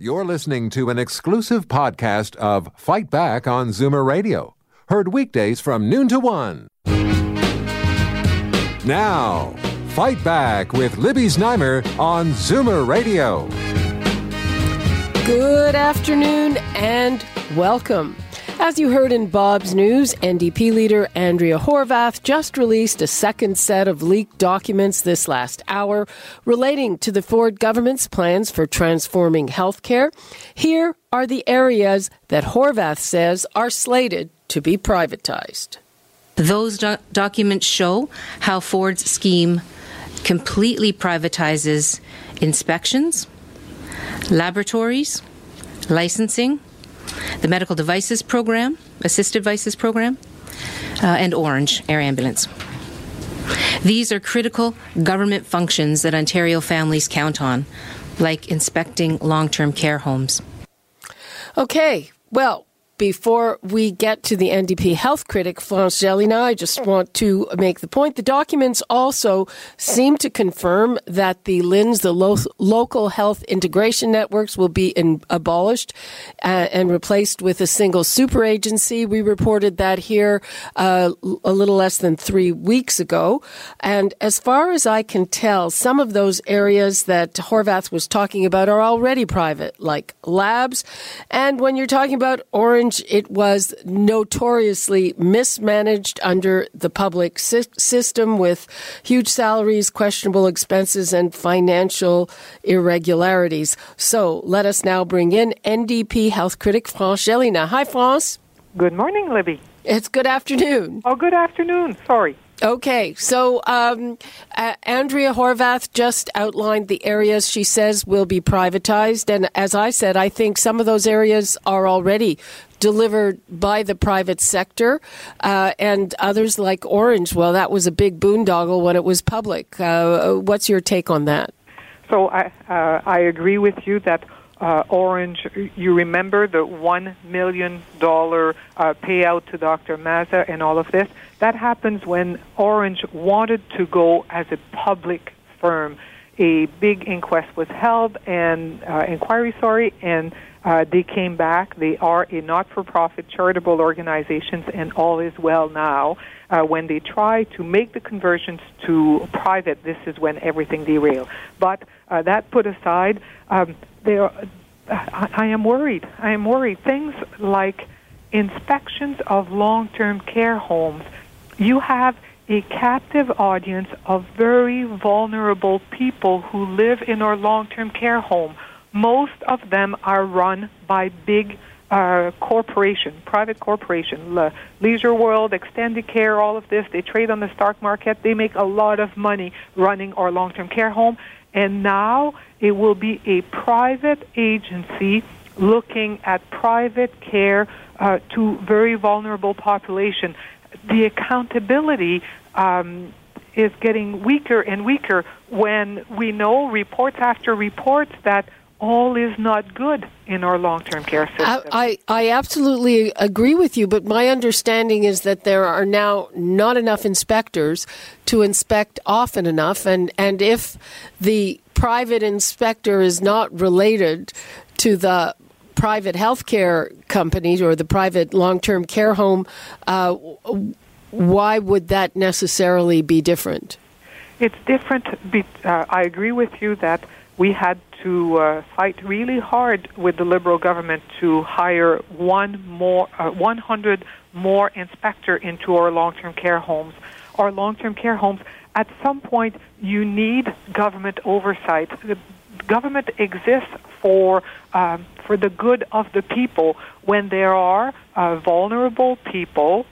You're listening to an exclusive podcast of Fight Back on Zoomer Radio, heard weekdays from noon to one. Now, Fight Back with Libby Znaimer on Zoomer Radio. Good afternoon and welcome. As you heard in Bob's news, NDP leader Andrea Horwath just released a second set of leaked documents this last hour relating to the Ford government's plans for transforming healthcare. Here are the areas that Horwath says are slated to be privatized. Those do- documents show how Ford's scheme completely privatizes inspections, laboratories, licensing, the medical devices program, assisted devices program, uh, and Ornge Air Ambulance. These are critical government functions that Ontario families count on, like inspecting long term care homes. Okay, well, before we get to the NDP health critic, France Gélinas, I just want to make the point. The documents also seem to confirm that the LHINs, the lo- local health integration networks, will be in, abolished uh, and replaced with a single super agency. We reported that here uh, a little less than three weeks ago. And as far as I can tell, some of those areas that Horwath was talking about are already private, like labs. And when you're talking about Ornge, it was notoriously mismanaged under the public sy- system with huge salaries, questionable expenses, and financial irregularities. So let us now bring in NDP health critic France Gélinas. Hi, France. Good morning, Libby. It's good afternoon. Oh, good afternoon. Sorry. Okay, so um, uh, Andrea Horwath just outlined the areas she says will be privatized. And as I said, I think some of those areas are already delivered by the private sector, uh, and others like Ornge. Well, that was a big boondoggle when it was public. Uh, what's your take on that? So I uh, I agree with you that uh, Ornge. You remember the one million dollar uh, payout to Dr. Mazza and all of this. That happens when Ornge wanted to go as a public firm. A big inquest was held and uh, inquiry, sorry, and uh, they came back. They are a not-for-profit charitable organizations, and all is well now. Uh, when they try to make the conversions to private, this is when everything derailed. But uh, that put aside, um, are, I, I am worried. I am worried. Things like inspections of long-term care homes. You have a captive audience of very vulnerable people who live in our long-term care home most of them are run by big uh, corporation, private corporation, Le- Leisure World, Extendicare, all of this. They trade on the stock market. They make a lot of money running our long-term care home. And now it will be a private agency looking at private care uh, to very vulnerable population. The accountability um, is getting weaker and weaker when we know reports after reports that all is not good in our long term care system. I, I, I, absolutely agree with you, but my understanding is that there are now not enough inspectors to inspect often enough, and, and if the private inspector is not related to the private healthcare companies or the private long term care home, uh, why would that necessarily be different? It's different. Uh, I agree with you that we had to uh, fight really hard with the Liberal government to hire one more, uh, 100 more inspector into our long-term care homes. Our long-term care homes, at some point, you need government oversight. The government exists for um, for the good of the people. When there are uh, vulnerable people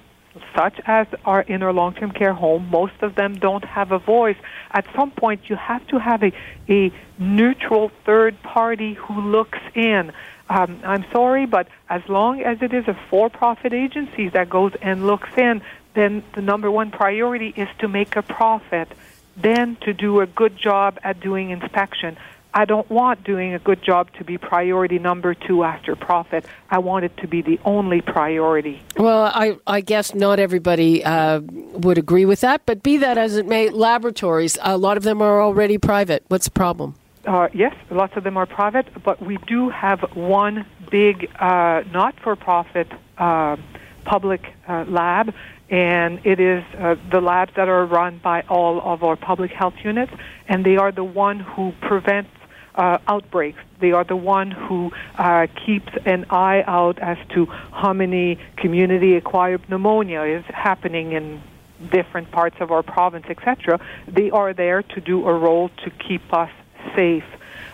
such as are in our long-term care home, most of them don't have a voice. At some point, you have to have a, a neutral third party who looks in. Um, I'm sorry, but as long as it is a for-profit agency that goes and looks in, then the number one priority is to make a profit, then to do a good job at doing inspection. I don't want doing a good job to be priority number two after profit. I want it to be the only priority. Well, I, I guess not everybody uh, would agree with that, but be that as it may, laboratories, a lot of them are already private. What's the problem? uh, yes, lots of them are private, but we do have one big uh, not-for-profit uh, public uh, lab, and it is uh, the labs that are run by all of our public health units, and they are the one who prevents uh, outbreaks. They are the one who uh, keeps an eye out as to how many community-acquired pneumonia is happening in different parts of our province, etc. They are there to do a role to keep us safe.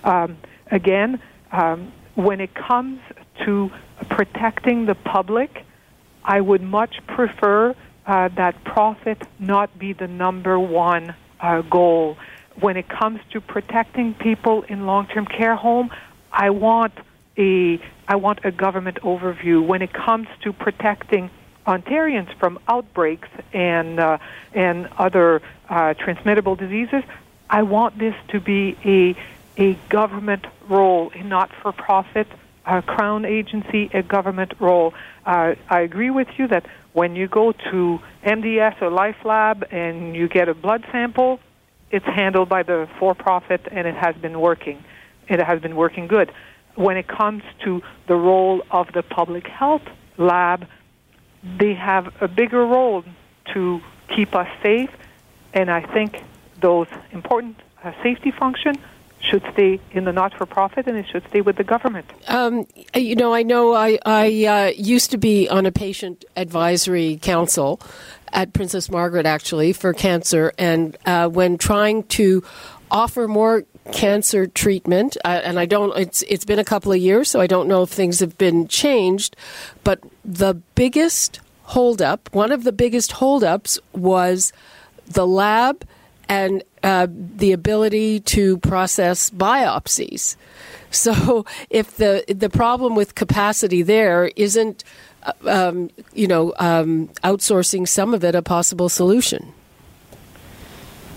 Um, again, um, when it comes to protecting the public, I would much prefer uh, that profit not be the number one uh, goal. When it comes to protecting people in long-term care home, I want a I want a government overview. When it comes to protecting Ontarians from outbreaks and uh, and other uh, transmittable diseases, I want this to be a a government role, a not-for-profit uh, crown agency, a government role. Uh, I agree with you that when you go to MDS or Life Lab and you get a blood sample, it's handled by the for-profit and it has been working. It has been working good. When it comes to the role of the public health lab, they have a bigger role to keep us safe, and I think those important uh, safety function should stay in the not-for-profit and it should stay with the government. Um, you know, I know I, I uh, used to be on a patient advisory council at Princess Margaret, actually, for cancer, and uh, when trying to offer more cancer treatment, uh, and I don't. It's it's been a couple of years, so I don't know if things have been changed. But the biggest holdup, one of the biggest holdups, was the lab and uh, the ability to process biopsies. So if the the problem with capacity there isn't, um, you know, um, outsourcing some of it a possible solution.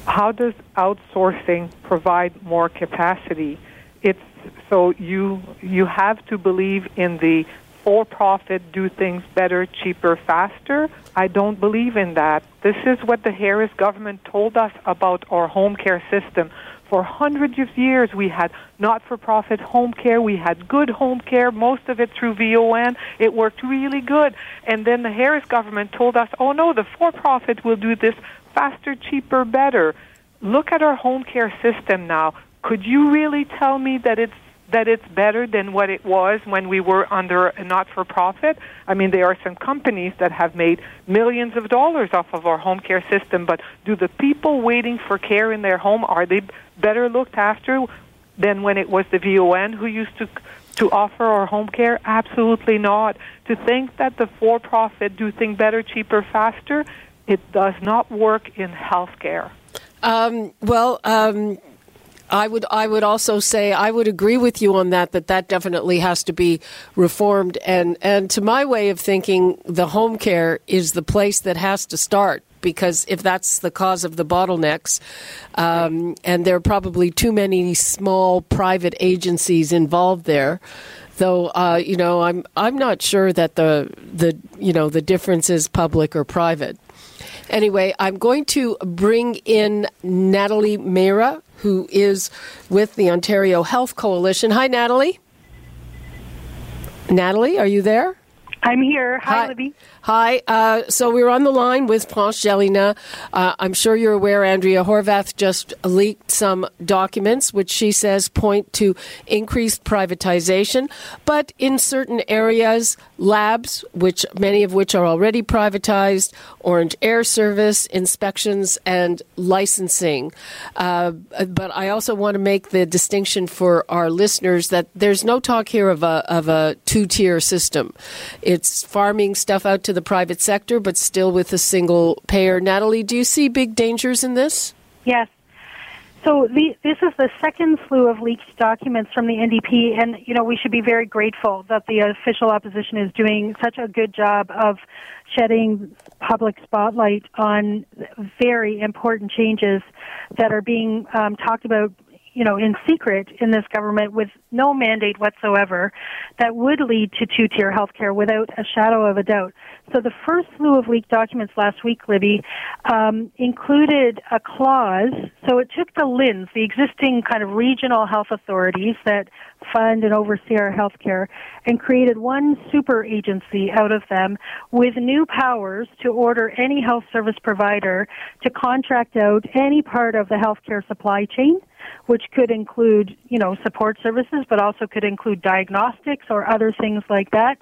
How does outsourcing provide more capacity? It's so you you have to believe in the for-profit do things better, cheaper, faster. I don't believe in that. This is what the Harris government told us about our home care system. For hundreds of years, we had not-for-profit home care. We had good home care, most of it through VON. It worked really good. And then the Harris government told us, oh no, the for-profit will do this faster, cheaper, better. Look at our home care system now. Could you really tell me that it's that it's better than what it was when we were under a not for profit. I mean, there are some companies that have made millions of dollars off of our home care system, but do the people waiting for care in their home are they better looked after than when it was the VON who used to to offer our home care? Absolutely not. To think that the for profit do things better, cheaper, faster, it does not work in healthcare. Um, well, um, I would I would also say I would agree with you on that that that definitely has to be reformed. And and to my way of thinking the home care is the place that has to start because if that's the cause of the bottlenecks um, and there are probably too many small private agencies involved there though uh, you know I'm I'm not sure that the the you know the difference is public or private. Anyway I'm going to bring in Natalie Mehra who is with the Ontario Health Coalition. Hi, Natalie. Natalie, are you there? I'm here. Hi, Hi. Libby. Hi. Uh, so we're on the line with France Gélinas. Uh, I'm sure you're aware Andrea Horwath just leaked some documents which she says point to increased privatization. But in certain areas, labs, which many of which are already privatized, Ornge Air Service, inspections, and licensing. Uh, but I also want to make the distinction for our listeners that there's no talk here of a, of a two tier system. It's farming stuff out to the private sector, but still with a single payer. Natalie, do you see big dangers in this? Yes. So the, this is the second slew of leaked documents from the NDP, and you know we should be very grateful that the official opposition is doing such a good job of shedding public spotlight on very important changes that are being um, talked about you know, in secret in this government with no mandate whatsoever that would lead to two-tier healthcare without a shadow of a doubt. So the first slew of leaked documents last week, Libby, um, included a clause. So it took the LHINs, the existing kind of regional health authorities that fund and oversee our healthcare, and created one super agency out of them with new powers to order any health service provider to contract out any part of the healthcare supply chain which could include, you know, support services, but also could include diagnostics or other things like that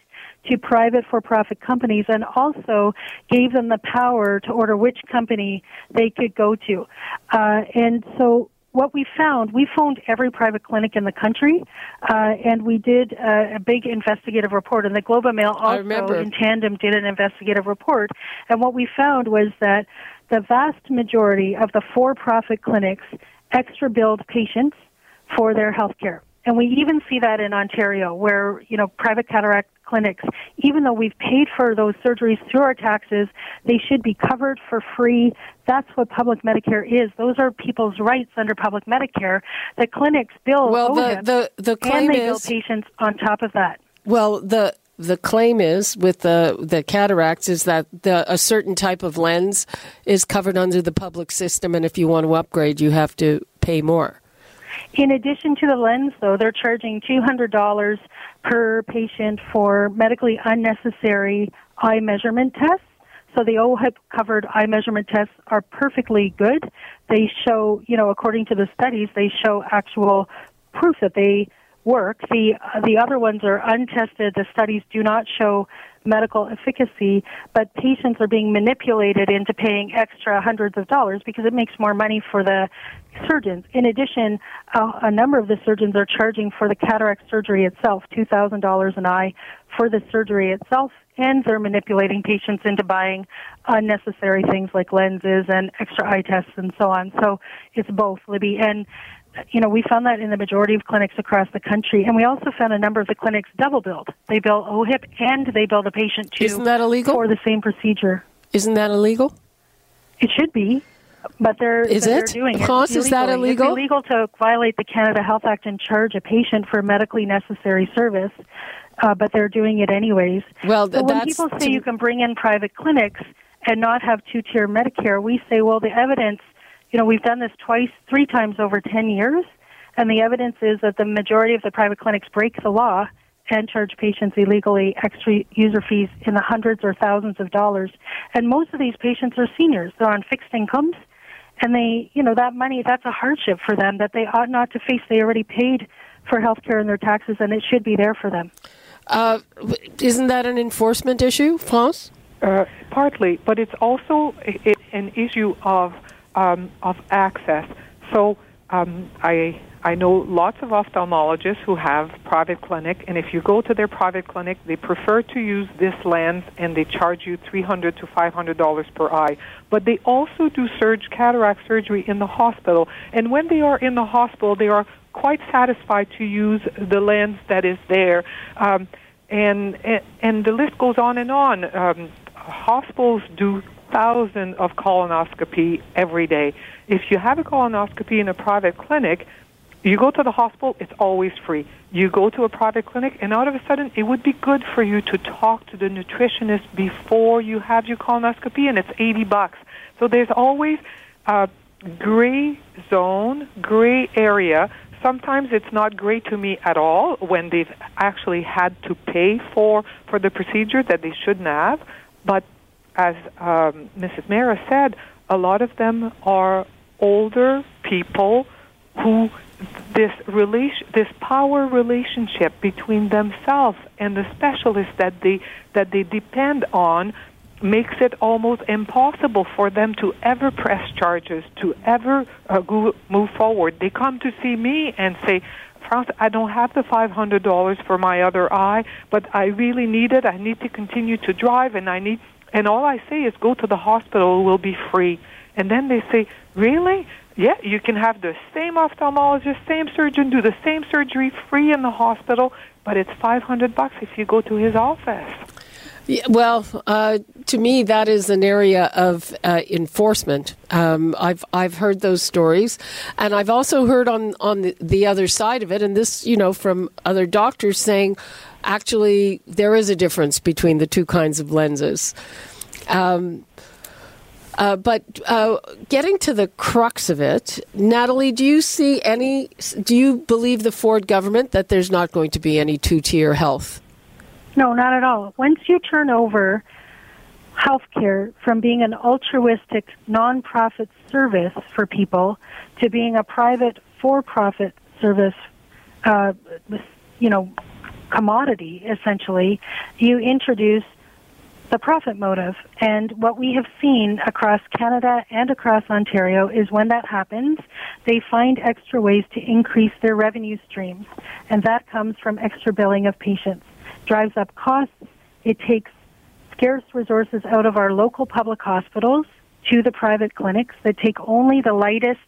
to private for-profit companies and also gave them the power to order which company they could go to. Uh, and so what we found, we phoned every private clinic in the country, uh, and we did uh, a big investigative report. And the Globe and Mail also, in tandem, did an investigative report. And what we found was that the vast majority of the for-profit clinics extra billed patients for their health care. And we even see that in Ontario, where, you know, private cataract clinics, even though we've paid for those surgeries through our taxes, they should be covered for free. That's what public Medicare is. Those are people's rights under public Medicare. The clinics bill well, the, the, the claim and they is, bill patients on top of that. Well, the the claim is with the the cataracts is that the, a certain type of lens is covered under the public system, and if you want to upgrade, you have to pay more. In addition to the lens, though, they're charging $200 per patient for medically unnecessary eye measurement tests. So the OHIP covered eye measurement tests are perfectly good. They show, you know, according to the studies, they show actual proof that they work. The uh, the other ones are untested. The studies do not show medical efficacy, but patients are being manipulated into paying extra hundreds of dollars because it makes more money for the surgeons. In addition, uh, a number of the surgeons are charging for the cataract surgery itself, $2,000 an eye for the surgery itself, and they're manipulating patients into buying unnecessary things like lenses and extra eye tests and so on. So it's both, Libby. And you know, we found that in the majority of clinics across the country, and we also found a number of the clinics double billed. They bill OHIP and they bill the patient too. Isn't that illegal for the same procedure? Isn't that illegal? It should be, but they're is but it? They're doing Because it. is that illegal? It's illegal to violate the Canada Health Act and charge a patient for medically necessary service. Uh, but they're doing it anyways. Well, th- so when people say you can bring in private clinics and not have two-tier Medicare, we say, well, the evidence. You know, we've done this twice, three times over ten years and the evidence is that the majority of the private clinics break the law and charge patients illegally extra user fees in the hundreds or thousands of dollars. And most of these patients are seniors. They're on fixed incomes. And they, you know, that money, that's a hardship for them that they ought not to face. They already paid for health care in their taxes, and it should be there for them. Uh, isn't that an enforcement issue, France? Uh, partly, but it's also a, an issue of um, of access. So um, I I know lots of ophthalmologists who have private clinic, and if you go to their private clinic, they prefer to use this lens, and they charge you three hundred to five hundred dollars per eye. But they also do surge cataract surgery in the hospital, and when they are in the hospital, they are quite satisfied to use the lens that is there, um, and, and and the list goes on and on. Um, hospitals do thousands of colonoscopy every day. If you have a colonoscopy in a private clinic, you go to the hospital, it's always free. You go to a private clinic, and all of a sudden, it would be good for you to talk to the nutritionist before you have your colonoscopy, and it's 80 bucks. So there's always a gray zone, gray area. Sometimes it's not gray to me at all when they've actually had to pay for, for the procedure that they shouldn't have. But as um, Mrs. Mehra said, a lot of them are older people who this relation, this power relationship between themselves and the specialist that they that they depend on makes it almost impossible for them to ever press charges, to ever uh, go, move forward. They come to see me and say, France, I don't have the $500 for my other eye, but I really need it. I need to continue to drive, and I need. And all I say is, go to the hospital. It will be free. And then they say, really? Yeah, you can have the same ophthalmologist, same surgeon do the same surgery free in the hospital, but it's 500 bucks if you go to his office. Yeah, well, uh, to me, that is an area of uh, enforcement. Um, I've I've heard those stories, and I've also heard on on the, the other side of it, and this, you know, from other doctors saying, actually, there is a difference between the two kinds of lenses. Um, uh, but uh, getting to the crux of it, Natalie, do you see any? Do you believe the Ford government that there's not going to be any two-tier health? No, not at all. Once you turn over healthcare from being an altruistic nonprofit service for people to being a private for-profit service, uh, you know, commodity essentially, you introduce the profit motive. And what we have seen across Canada and across Ontario is when that happens, they find extra ways to increase their revenue streams. And that comes from extra billing of patients drives up costs. It takes scarce resources out of our local public hospitals to the private clinics that take only the lightest,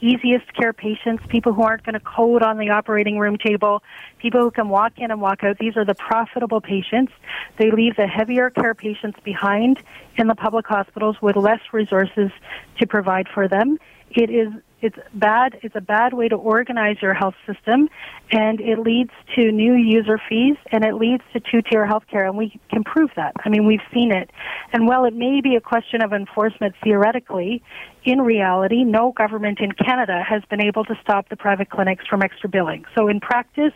easiest care patients, people who aren't going to code on the operating room table, people who can walk in and walk out. These are the profitable patients. They leave the heavier care patients behind in the public hospitals with less resources to provide for them. It is it's bad. It's a bad way to organize your health system, and it leads to new user fees, and it leads to two-tier healthcare, and we can prove that. I mean, we've seen it. And while it may be a question of enforcement theoretically, in reality, no government in Canada has been able to stop the private clinics from extra billing. So in practice,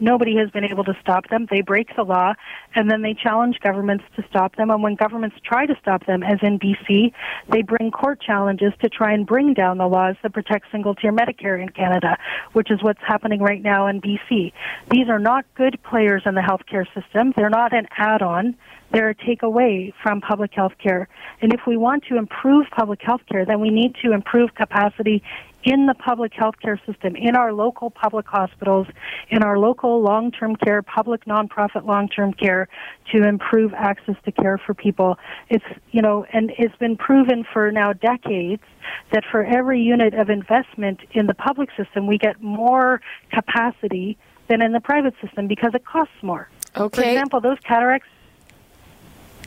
nobody has been able to stop them. They break the law, and then they challenge governments to stop them. And when governments try to stop them, as in BC, they bring court challenges to try and bring down the laws that protect single tier Medicare in Canada, which is what's happening right now in BC. These are not good players in the healthcare system. They're not an add-on. They're a takeaway from public health care. And if we want to improve public health care, then we need to improve capacity in the public health care system, in our local public hospitals, in our local long-term care, public nonprofit long-term care to improve access to care for people. It's, you know, and it's been proven for now decades that for every unit of investment in the public system, we get more capacity than in the private system because it costs more. Okay. For example, those cataracts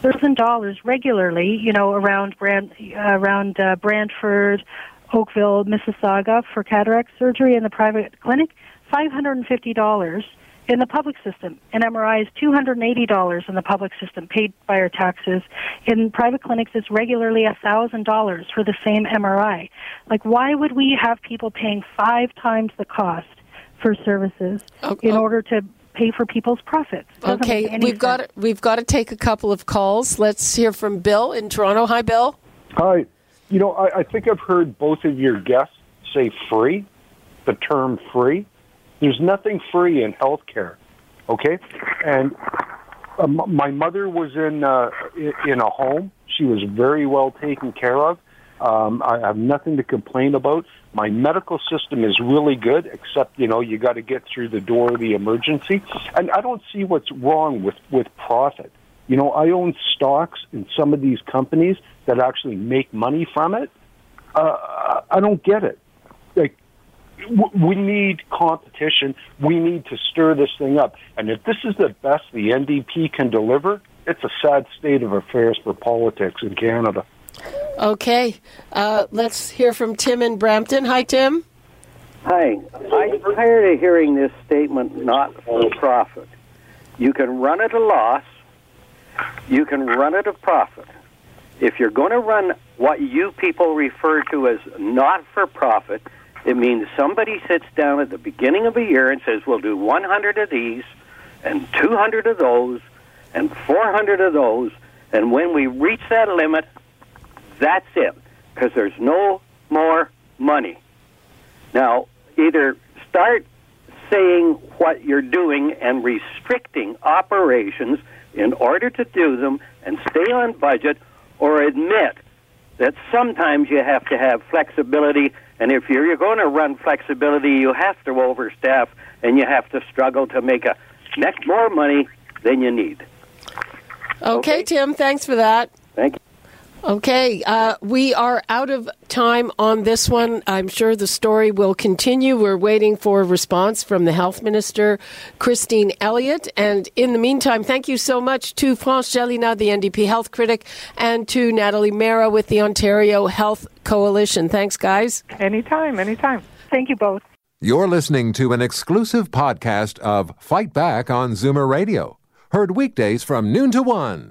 thousand dollars regularly, you know, around Brand, uh, around uh, Brantford, Oakville, Mississauga for cataract surgery in the private clinic, five hundred and fifty dollars in the public system. An MRI is two hundred and eighty dollars in the public system, paid by our taxes. In private clinics, it's regularly a thousand dollars for the same MRI. Like, why would we have people paying five times the cost for services Okay. in order to pay for people's profits? Doesn't Okay, make we've got to, we've got to take a couple of calls. Let's hear from Bill in Toronto. Hi, Bill. Hi. You know, I, I think I've heard both of your guests say free, the term free. There's nothing free in healthcare, okay? And um, my mother was in uh, in a home. She was very well taken care of. Um, I have nothing to complain about. My medical system is really good, except you know you got to get through the door of the emergency, and I don't see what's wrong with with profit. You know, I own stocks in some of these companies that actually make money from it. Uh, I don't get it. Like, w- we need competition. We need to stir this thing up. And if this is the best the NDP can deliver, it's a sad state of affairs for politics in Canada. Okay, uh, let's hear from Tim in Brampton. Hi, Tim. Hi. I'm tired of hearing this statement, not for profit. You can run at a loss, you can run at a profit. If you're going to run what you people refer to as not for profit, it means somebody sits down at the beginning of a year and says, we'll do 100 of these, and 200 of those, and 400 of those, and when we reach that limit, that's it, because there's no more money. Now, either start saying what you're doing and restricting operations in order to do them and stay on budget, or admit that sometimes you have to have flexibility, and if you're, you're going to run flexibility, you have to overstaff and you have to struggle to make a next more money than you need. Okay, Okay. Tim. Thanks for that. Thank you. Okay, uh, we are out of time on this one. I'm sure the story will continue. We're waiting for a response from the health minister, Christine Elliott. And in the meantime, thank you so much to France Gélinas, the NDP health critic, and to Natalie Mehra with the Ontario Health Coalition. Thanks, guys. Anytime, anytime. Thank you both. You're listening to an exclusive podcast of Fight Back on Zoomer Radio, heard weekdays from noon to one.